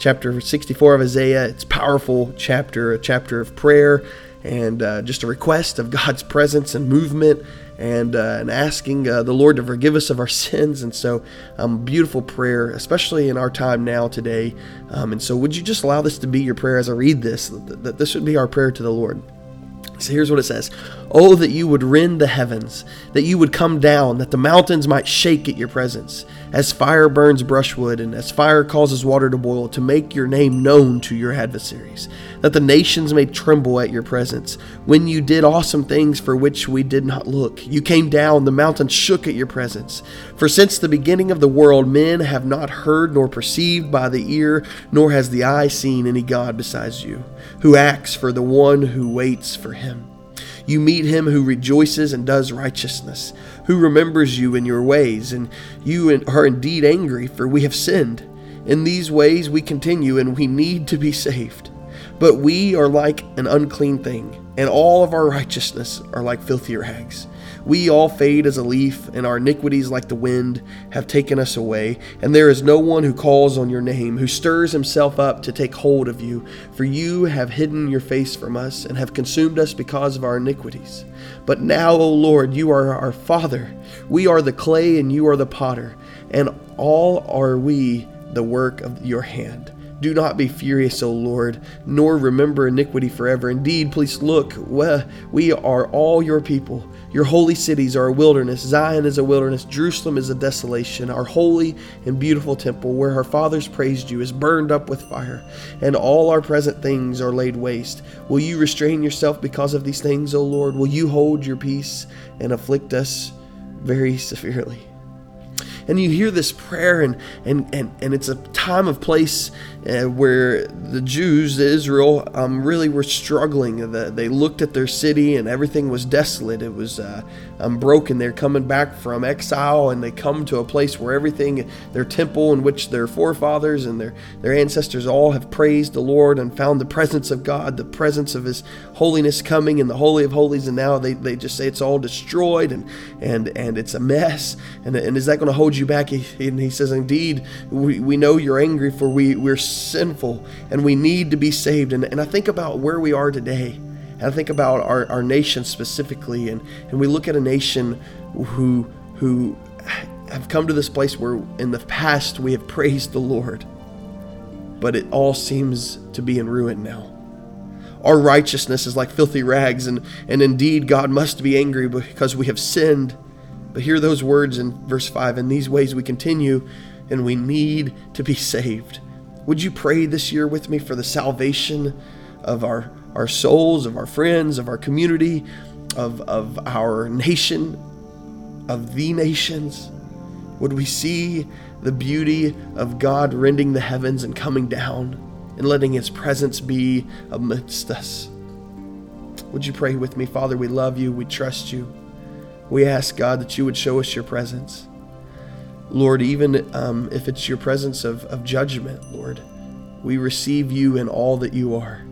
chapter 64 of Isaiah. It's powerful chapter, a chapter of prayer and uh, just a request of God's presence and movement and, uh, and asking uh, the Lord to forgive us of our sins. And so, um, beautiful prayer, especially in our time now today. Um, and so, would you just allow this to be your prayer as I read this? That this would be our prayer to the Lord. So here's what it says Oh, that you would rend the heavens, that you would come down, that the mountains might shake at your presence, as fire burns brushwood, and as fire causes water to boil, to make your name known to your adversaries, that the nations may tremble at your presence. When you did awesome things for which we did not look, you came down, the mountains shook at your presence. For since the beginning of the world, men have not heard nor perceived by the ear, nor has the eye seen any God besides you, who acts for the one who waits for him. You meet him who rejoices and does righteousness, who remembers you in your ways, and you are indeed angry, for we have sinned. In these ways we continue, and we need to be saved. But we are like an unclean thing, and all of our righteousness are like filthy rags. We all fade as a leaf, and our iniquities, like the wind, have taken us away. And there is no one who calls on your name, who stirs himself up to take hold of you. For you have hidden your face from us, and have consumed us because of our iniquities. But now, O Lord, you are our Father. We are the clay, and you are the potter, and all are we the work of your hand. Do not be furious, O Lord, nor remember iniquity forever. Indeed, please look, we are all your people. Your holy cities are a wilderness. Zion is a wilderness. Jerusalem is a desolation. Our holy and beautiful temple, where our fathers praised you, is burned up with fire, and all our present things are laid waste. Will you restrain yourself because of these things, O Lord? Will you hold your peace and afflict us very severely? And you hear this prayer and and and, and it's a time of place uh, where the Jews, Israel, um, really were struggling. The, they looked at their city and everything was desolate. It was uh, um, broken. They're coming back from exile and they come to a place where everything, their temple in which their forefathers and their, their ancestors all have praised the Lord and found the presence of God, the presence of His holiness coming in the Holy of Holies. And now they, they just say it's all destroyed and, and, and it's a mess. And, and is that going to hold you back? He, and he says, Indeed, we, we know you're angry for we, we're sinful and we need to be saved. And, and I think about where we are today. And I think about our, our nation specifically. And, and we look at a nation who, who have come to this place where in the past we have praised the Lord, but it all seems to be in ruin now. Our righteousness is like filthy rags, and, and indeed God must be angry because we have sinned. But hear those words in verse 5 In these ways we continue, and we need to be saved. Would you pray this year with me for the salvation of our, our souls, of our friends, of our community, of, of our nation, of the nations? Would we see the beauty of God rending the heavens and coming down and letting His presence be amidst us? Would you pray with me? Father, we love you. We trust you. We ask, God, that you would show us your presence. Lord, even um, if it's your presence of, of judgment, Lord, we receive you in all that you are.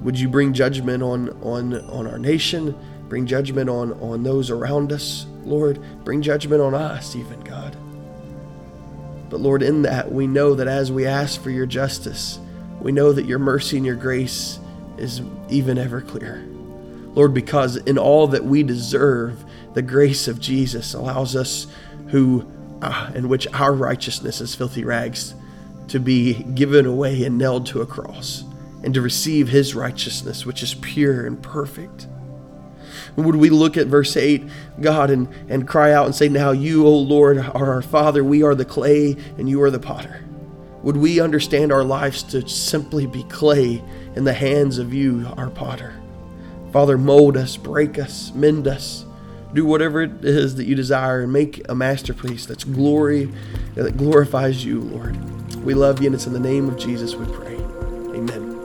Would you bring judgment on, on, on our nation? Bring judgment on, on those around us, Lord. Bring judgment on us, even, God. But Lord, in that, we know that as we ask for your justice, we know that your mercy and your grace is even ever clearer. Lord, because in all that we deserve, the grace of Jesus allows us who uh, in which our righteousness is filthy rags to be given away and nailed to a cross and to receive his righteousness, which is pure and perfect. Would we look at verse 8, God, and, and cry out and say, Now you, O Lord, are our Father, we are the clay, and you are the potter? Would we understand our lives to simply be clay in the hands of you, our potter? Father, mold us, break us, mend us do whatever it is that you desire and make a masterpiece that's glory that glorifies you, Lord. We love you, and it's in the name of Jesus we pray. Amen.